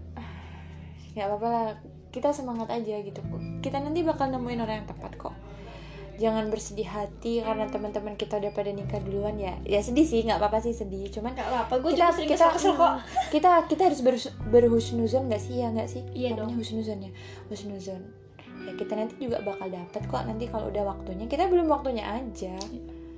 nggak apa-apa lah. Kita semangat aja gitu. Kita nanti bakal nemuin orang yang tepat kok jangan bersedih hati karena teman-teman kita udah pada nikah duluan ya. Ya sedih sih nggak apa-apa sih sedih. Cuman nggak apa-apa gue kita juga kita kesel kok. kita kita harus ber, berhusnuzon nggak sih? Ya nggak sih? Iya namanya dong. husnuzon ya? Husnuzon. Ya kita nanti juga bakal dapat kok nanti kalau udah waktunya. Kita belum waktunya aja.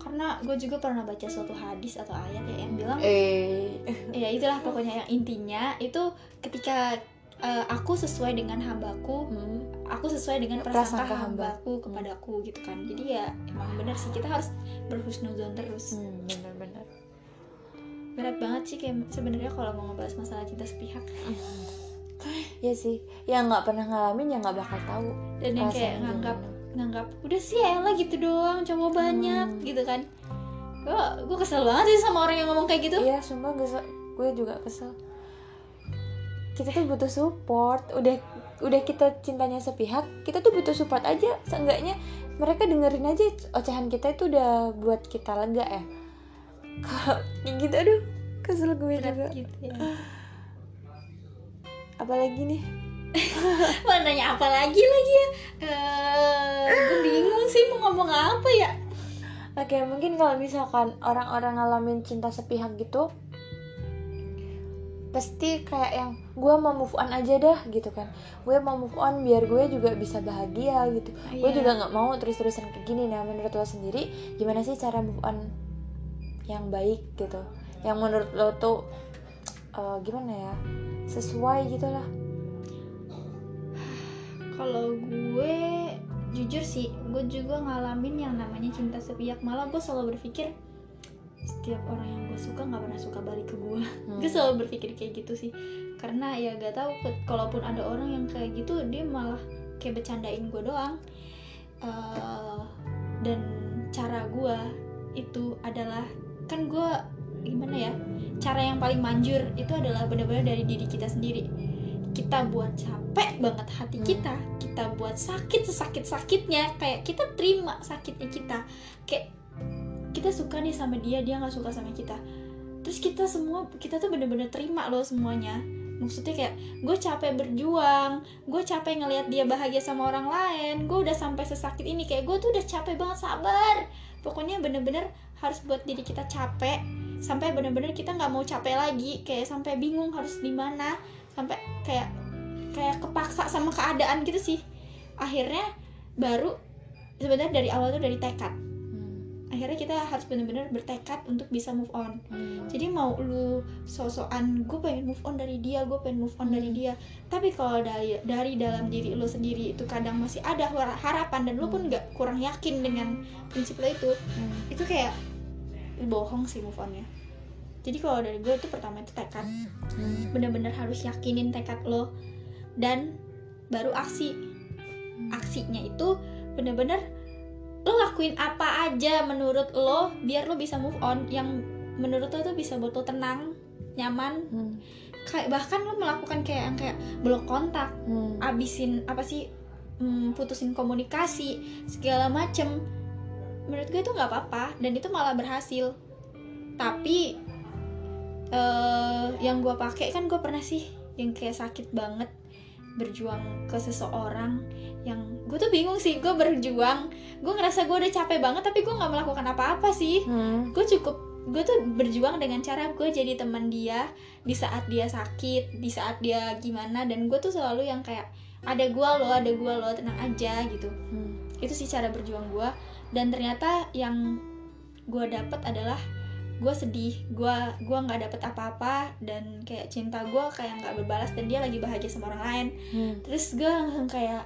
Karena gue juga pernah baca suatu hadis atau ayat ya yang bilang eh. Ya itulah pokoknya yang intinya itu ketika eh, aku sesuai dengan hambaku hmm, aku sesuai dengan Prasangka prasangka hamba. hambaku kepadaku gitu kan jadi ya emang bener sih kita harus berhusnuzon terus hmm benar-benar berat banget sih kayak sebenarnya kalau mau ngebahas masalah cinta sepihak ya sih yang nggak pernah ngalamin ya nggak bakal tahu dan yang kayak nganggap gimana. nganggap udah sih elah gitu doang cowok banyak Hmm. gitu kan gue gue kesel banget sih sama orang yang ngomong kayak gitu Iya, sumpah gue, gue juga kesel. Kita tuh butuh support. Udah udah kita cintanya sepihak, kita tuh butuh support aja. Seenggaknya mereka dengerin aja ocehan kita itu udah buat kita lega ya. Kalau kayak gitu aduh, kesel gue berat juga. gitu ya Apalagi nih? Wah nanya apa lagi lagi ya Eh, gue bingung sih mau ngomong apa ya Oke, mungkin kalau misalkan orang-orang ngalamin cinta sepihak gitu pasti kayak yang gue mau move on aja dah gitu kan. Gue mau move on biar gue juga bisa bahagia gitu. Gue Iya. juga nggak mau terus-terusan kayak gini. Nah menurut lo sendiri gimana sih cara move on yang baik gitu? Yang menurut lo tuh eh, gimana ya? Sesuai gitu lah. Kalau gue jujur sih, gue juga ngalamin yang namanya cinta sepihak. Malah gue selalu berpikir setiap orang yang gue suka nggak pernah suka balik ke gue. Hmm. Gue selalu berpikir kayak gitu sih. Karena ya gak tahu ke- kalaupun ada orang yang kayak gitu dia malah kayak bercandain gue doang. Eh, dan cara gue itu adalah kan gue gimana ya? Cara yang paling manjur itu adalah benar-benar dari diri kita sendiri kita buat capek banget hati Hmm. kita kita buat sakit sesakit sakitnya kayak kita terima sakitnya kita kayak kita suka nih sama dia dia nggak suka sama kita. Terus kita semua kita tuh bener-bener terima loh semuanya. Maksudnya kayak gue capek berjuang gue capek ngelihat dia bahagia sama orang lain gue udah sampai sesakit ini kayak gue tuh udah capek banget sabar. Pokoknya bener-bener harus buat diri kita capek sampai bener-bener kita nggak mau capek lagi kayak sampai bingung harus di mana sampai kayak kayak kepaksa sama keadaan gitu sih. Akhirnya baru sebenarnya dari awal tuh dari tekad. Akhirnya kita harus bener-bener bertekad untuk bisa move on. Hmm. jadi mau lu sosokan gue pengen move on dari dia gue pengen move on dari dia. Tapi kalau dari dari dalam diri lu sendiri itu kadang masih ada har- harapan dan lu pun nggak kurang yakin dengan prinsip lo itu Hmm. itu kayak bohong sih move onnya. Jadi kalau dari gue itu pertama itu tekad. Hmm. bener-bener harus yakinin tekad lo dan baru aksi. Aksinya itu bener-bener lo lakuin apa aja menurut lo biar lo bisa move on yang menurut lo tuh bisa buat lo tenang nyaman Hmm. kayak bahkan lo melakukan kayak yang kayak blok kontak Hmm. abisin apa sih hmm, putusin komunikasi segala macem menurut gue itu nggak apa-apa dan itu malah berhasil tapi eh yang gue pakai kan gue pernah sih yang kayak sakit banget berjuang ke seseorang yang gue tuh bingung sih gue berjuang gue ngerasa gue udah capek banget tapi gue nggak melakukan apa-apa sih Hmm. gue cukup gue tuh berjuang dengan cara gue jadi teman dia di saat dia sakit di saat dia gimana dan gue tuh selalu yang kayak ada gue lo ada gue lo tenang aja gitu Hmm. itu sih cara berjuang gue dan ternyata yang gue dapat adalah gue sedih gue gua nggak dapet apa-apa dan kayak cinta gue kayak nggak berbalas dan dia lagi bahagia sama orang lain Hmm. terus gue langsung kayak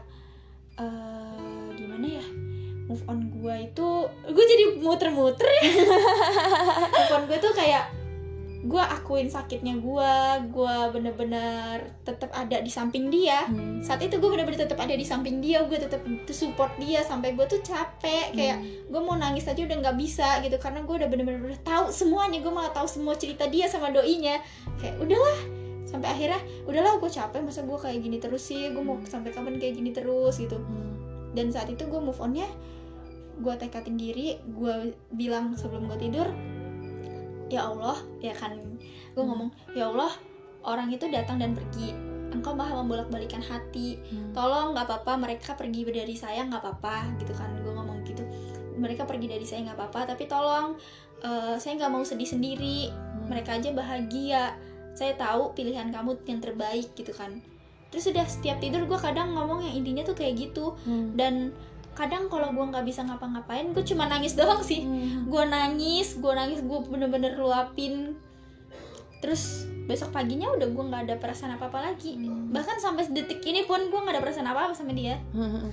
eh gimana ya move on gue itu gue jadi muter-muter ya move on gue tuh kayak gue akuin sakitnya gue gue bener-bener tetap ada di samping dia. Hmm. saat itu gue bener-bener tetap ada di samping dia gue tetap support dia sampai gue tuh capek kayak gue mau nangis aja udah nggak bisa gitu karena gue udah bener-bener tahu semuanya gue malah tahu semua cerita dia sama doinya. Kayak udahlah. Sampai akhirnya udahlah gue capek masa gue kayak gini terus sih? Gue mau sampai kapan kayak gini terus? Gitu. Hmm. dan saat itu gue move onnya gue tekatin diri gue bilang sebelum gue tidur ya Allah ya kan? Gue Hmm. ngomong ya Allah orang itu datang dan pergi. Engkau maha membolak-balikan hati. Hmm. tolong nggak apa-apa mereka pergi dari saya nggak apa-apa gitu kan? Gue ngomong gitu. Mereka pergi dari saya nggak apa-apa tapi tolong eh, saya nggak mau sedih sendiri. Hmm. mereka aja bahagia. Saya tahu pilihan kamu yang terbaik gitu kan? Terus udah setiap tidur gue kadang ngomong yang intinya tuh kayak gitu. Hmm. dan kadang kalau gue nggak bisa ngapa-ngapain gue cuma nangis doang sih Hmm. gue nangis gue nangis gue bener-bener luapin terus besok paginya udah gue nggak ada perasaan apa apa lagi Hmm. bahkan sampai detik ini pun gue nggak ada perasaan apa apa sama dia Hmm.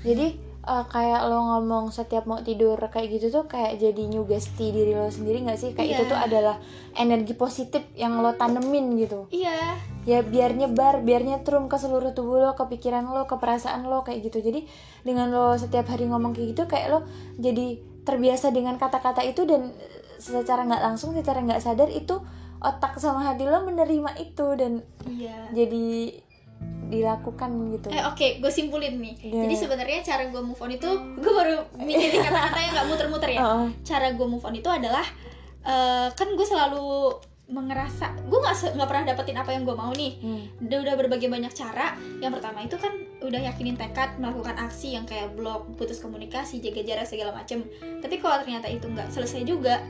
Jadi eh, kayak lo ngomong setiap mau tidur kayak gitu tuh kayak jadi nyugesti diri lo sendiri nggak sih? Kayak Iya. itu tuh adalah energi positif yang lo tanemin gitu. iya Ya biar nyebar, biar nyetrum ke seluruh tubuh lo, ke pikiran lo, ke perasaan lo kayak gitu. Jadi dengan lo setiap hari ngomong kayak gitu kayak lo jadi terbiasa dengan kata-kata itu dan eh, secara nggak langsung, secara nggak sadar itu otak sama hati lo menerima itu dan iya jadi dilakukan gitu. eh oke gue simpulin nih Iya. jadi sebenarnya cara gue move on itu gue baru mikirin kata-kata yang nggak muter-muter ya Heeh. cara gue move on itu adalah eh, kan gue selalu mengerasa gue nggak nggak pernah dapetin apa yang gue mau nih Hmm. udah udah berbagai banyak cara yang pertama itu kan udah yakinin tekad melakukan aksi yang kayak blok putus komunikasi jaga jarak segala macem tapi kalau ternyata itu nggak selesai juga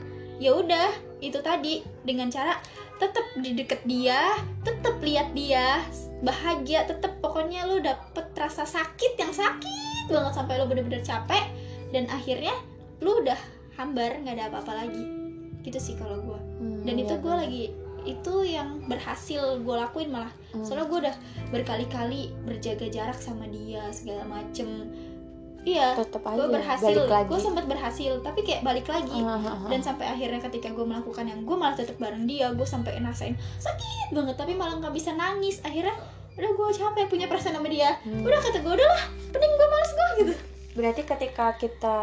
ya udah itu tadi. Dengan cara tetap di deket dia tetap lihat dia bahagia tetap pokoknya lu dapet rasa sakit yang sakit banget sampai lu bener-bener capek. Dan akhirnya lu udah hambar nggak ada apa-apa lagi. Gitu sih kalau gue Hmm, dan iya itu gue lagi itu yang berhasil gue lakuin malah. Hmm. soalnya gue udah berkali-kali berjaga jarak sama dia segala macem iya tetep aja gue berhasil gue sempat berhasil tapi kayak balik lagi. Ah, ah. dan sampai akhirnya ketika gue melakukan yang gue malah tetap bareng dia gue sampai ngerasain sakit banget tapi malah nggak bisa nangis. Akhirnya udah gue capek punya perasaan sama dia. Hmm. udah kata gue udahlah pening gue males gue gitu. Berarti ketika kita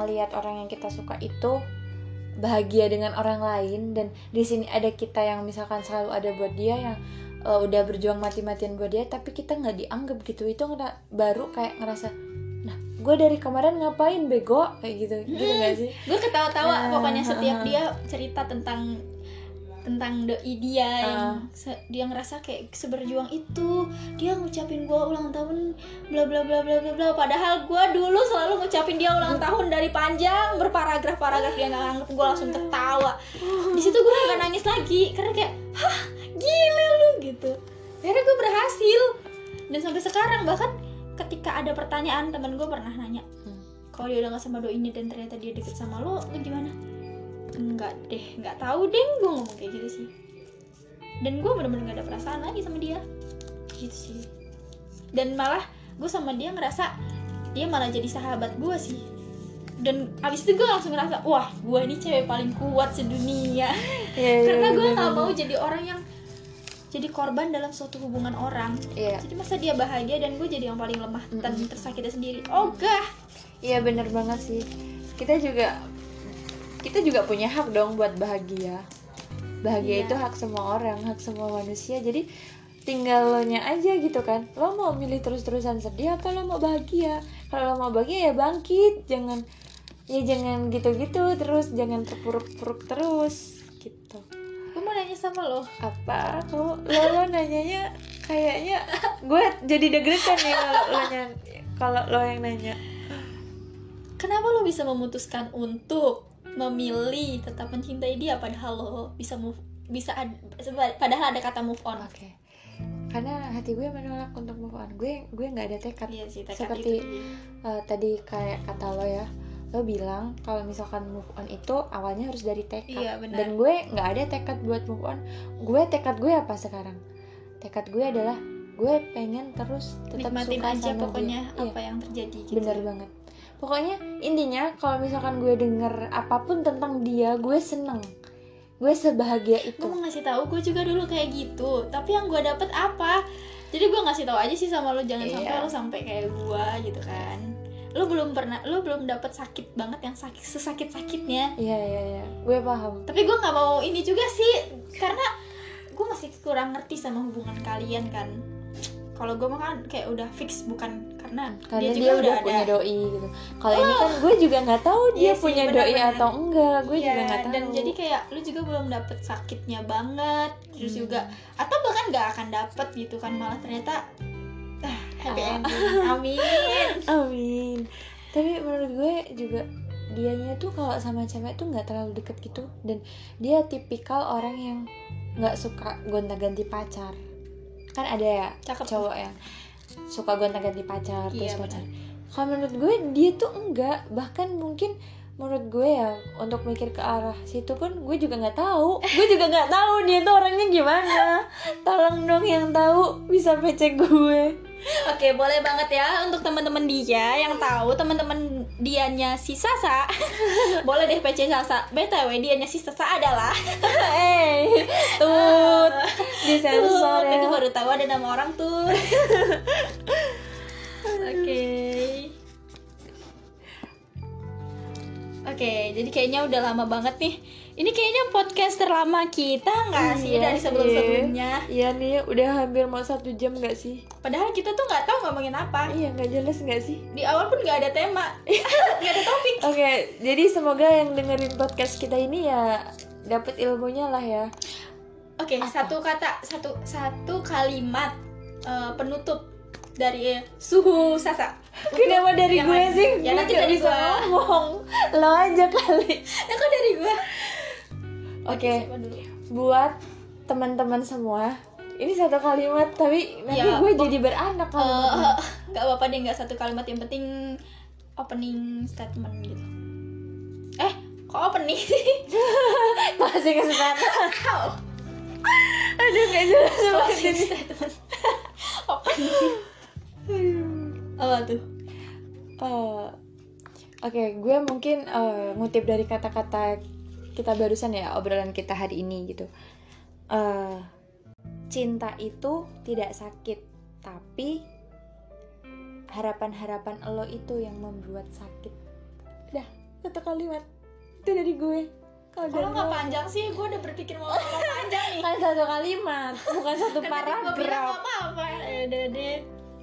ngelihat orang yang kita suka itu bahagia dengan orang lain dan di sini ada kita yang misalkan selalu ada buat dia yang uh, udah berjuang mati-matian buat dia tapi kita nggak dianggap gitu itu baru kayak ngerasa gue dari kemarin ngapain bego? Kayak gitu. Gitu Hmm. gak sih? Gue ketawa-tawa Ah, pokoknya ah, setiap ah. dia cerita tentang tentang doi dia yang Ah. se- dia ngerasa kayak seberjuang itu. Dia ngucapin gue ulang tahun bla bla bla bla bla bla. Padahal gue dulu selalu ngucapin dia ulang tahun dari panjang berparagraf paragraf dia nggak nganggep. Gue langsung tertawa di situ gue nggak nangis lagi karena kayak hah gila lu gitu. Akhirnya gue berhasil. Dan sampai sekarang bahkan ketika ada pertanyaan teman gue pernah nanya Hmm. kalau dia udah gak sama doinya dan ternyata dia deket sama lo lo gimana? Enggak deh nggak tahu deh gue ngomong kayak gitu sih. Dan gue bener-bener gak ada perasaan lagi sama dia. Gitu sih. Dan malah gue sama dia ngerasa dia malah jadi sahabat gue sih. Dan abis itu gue langsung ngerasa wah gue ini cewek paling kuat sedunia. Iya, iya, karena gue nggak bener. mau jadi orang yang jadi korban dalam suatu hubungan orang iya jadi masa dia bahagia dan gue jadi yang paling lemah dan Mm-mm. tersakiti sendiri oh gah Iya bener banget sih. Kita juga kita juga punya hak dong buat bahagia. Bahagia Iya. itu hak semua orang, hak semua manusia. Jadi tinggal lo nya aja gitu kan. Lo mau milih terus-terusan sedih apa lo mau bahagia? Kalau lo mau bahagia ya bangkit, jangan ya jangan gitu-gitu terus, jangan terpuruk-puruk terus gitu. Mau nanya sama lo Apa? Kamu lo, lo nanyanya kayaknya gue jadi deg-degan nih kalau lo nanya kalau lo yang nanya. Kenapa lo bisa memutuskan untuk memilih tetap mencintai dia padahal lo bisa move bisa ad- padahal ada kata move on. Oke. Karena hati gue menolak untuk move on. Gue gue nggak ada tekad. Iya sih tekad Seperti- itu. Eh, tadi kayak kata lo ya, lo bilang kalau misalkan move on itu awalnya harus dari tekad. Iya, benar. Dan gue nggak ada tekad buat move on. Gue tekad gue apa sekarang? Tekad gue adalah gue pengen terus tetap Nikmatin suka aja sama pokoknya dia. Iya, apa yang terjadi gitu. bener banget. Pokoknya intinya kalau misalkan gue denger apa pun tentang dia, gue seneng. gue sebahagia itu gue mau ngasih tahu gue juga dulu kayak gitu tapi yang gue dapet apa jadi gue ngasih tahu aja sih sama lo jangan Iya. sampai lo sampai kayak gue gitu kan lo belum pernah lo belum dapet sakit banget yang sakit sesakit sakitnya iya iya iya. Gue paham. Tapi gue nggak mau ini juga sih karena gue masih kurang ngerti sama hubungan kalian kan. Kalau gue mah kan kayak udah fix bukan karena, karena dia, juga udah, ada. punya doi gitu. Kalau ini kan gue juga nggak tahu dia Iya sih, punya doi benar-benar. atau enggak. Gue Iya, juga nggak tahu. dan jadi kayak lu juga belum dapet sakitnya banget terus Hmm. juga atau bahkan nggak akan dapet gitu kan malah ternyata happy Ah. ending. Amin. Amin. Tapi menurut gue juga dianya tuh kalau sama cewek tuh nggak terlalu deket gitu. Dan dia tipikal orang yang nggak suka gonta-ganti pacar. Kan ada ya cakep cowok yang suka gonta-ganti pacar Iya, terus pacar. Kalau menurut gue dia tuh enggak. Bahkan mungkin menurut gue ya untuk mikir ke arah situ pun gue juga nggak tahu. Gue juga nggak tahu dia tuh orangnya gimana. Tolong dong yang tahu bisa PC gue oke boleh banget ya untuk teman-teman dia yang tahu teman-teman dianya si Sasa. Boleh deh PC Sasa. Btw dianya si Sasa adalah eh tut. Disensor Tuh, ya. itu baru tahu ada nama orang tuh oke. Oke, jadi kayaknya udah lama banget nih. Ini kayaknya podcast terlama kita nggak sih Iya dari sebelum-sebelumnya? iya nih udah hampir mau satu jam nggak sih Padahal kita tuh nggak tahu ngomongin apa. iya nggak jelas nggak sih Di awal pun nggak ada tema, nggak ada topik. Oke, jadi semoga yang dengerin podcast kita ini ya dapat ilmunya lah ya. Oke, Apa? satu kata, satu satu kalimat eh, penutup dari suhu Sasa. Kenapa dari gue sih? Ya, Gue nanti dari bisa gua. ngomong. Lo aja kali. Ya kok dari gua? Oke, dulu? buat teman-teman semua. Ini satu kalimat tapi nanti Ya, gue jadi beranak kalau Eh, nggak apa-apa deh nggak satu kalimat yang penting opening statement gitu. Eh, kok opening sih? masih kesempatan. Aduh nggak jelas banget ini. statement. opening. Apa tuh? Eh, Oke, gue mungkin eh, ngutip dari kata-kata kita barusan ya obrolan kita hari ini gitu. Eh, cinta itu tidak sakit, tapi harapan-harapan lo itu yang membuat sakit. Dah, satu kalimat itu dari gue. Kalau nggak panjang sih, gue udah berpikir mau ngomong panjang nih. kan satu kalimat, bukan satu gue bilang paragraf. nggak apa-apa. Ya udah deh.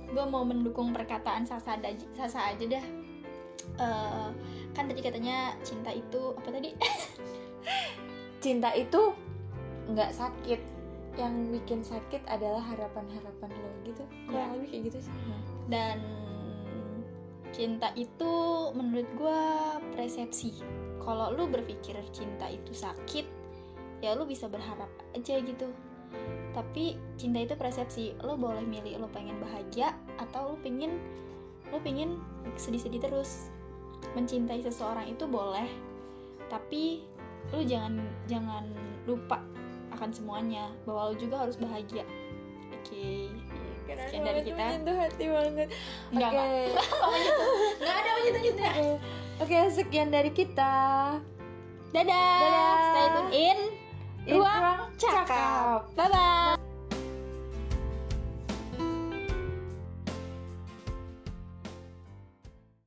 Gue mau mendukung perkataan Sasa aja, Sasa aja dah. Eh, kan tadi katanya cinta itu apa tadi? Cinta itu nggak sakit. Yang bikin sakit adalah harapan-harapan lo gitu. Kurang Ya. lebih kayak gitu sih. dan cinta itu menurut gue persepsi kalau lu berpikir cinta itu sakit ya lu bisa berharap aja gitu tapi cinta itu persepsi lo boleh milih lo pengen bahagia atau lo pengen lo pengen sedih-sedih terus mencintai seseorang itu boleh tapi lu jangan jangan lupa akan semuanya bahwa lo juga harus bahagia oke Sekian dari kita. Menyentuh hati banget. Enggak, Oke. nggak ada lanjut-lanjutnya Oke. Oke, sekian dari kita. Dadah. Dadah. Stay tune in In Ruang Cakap. Bye bye.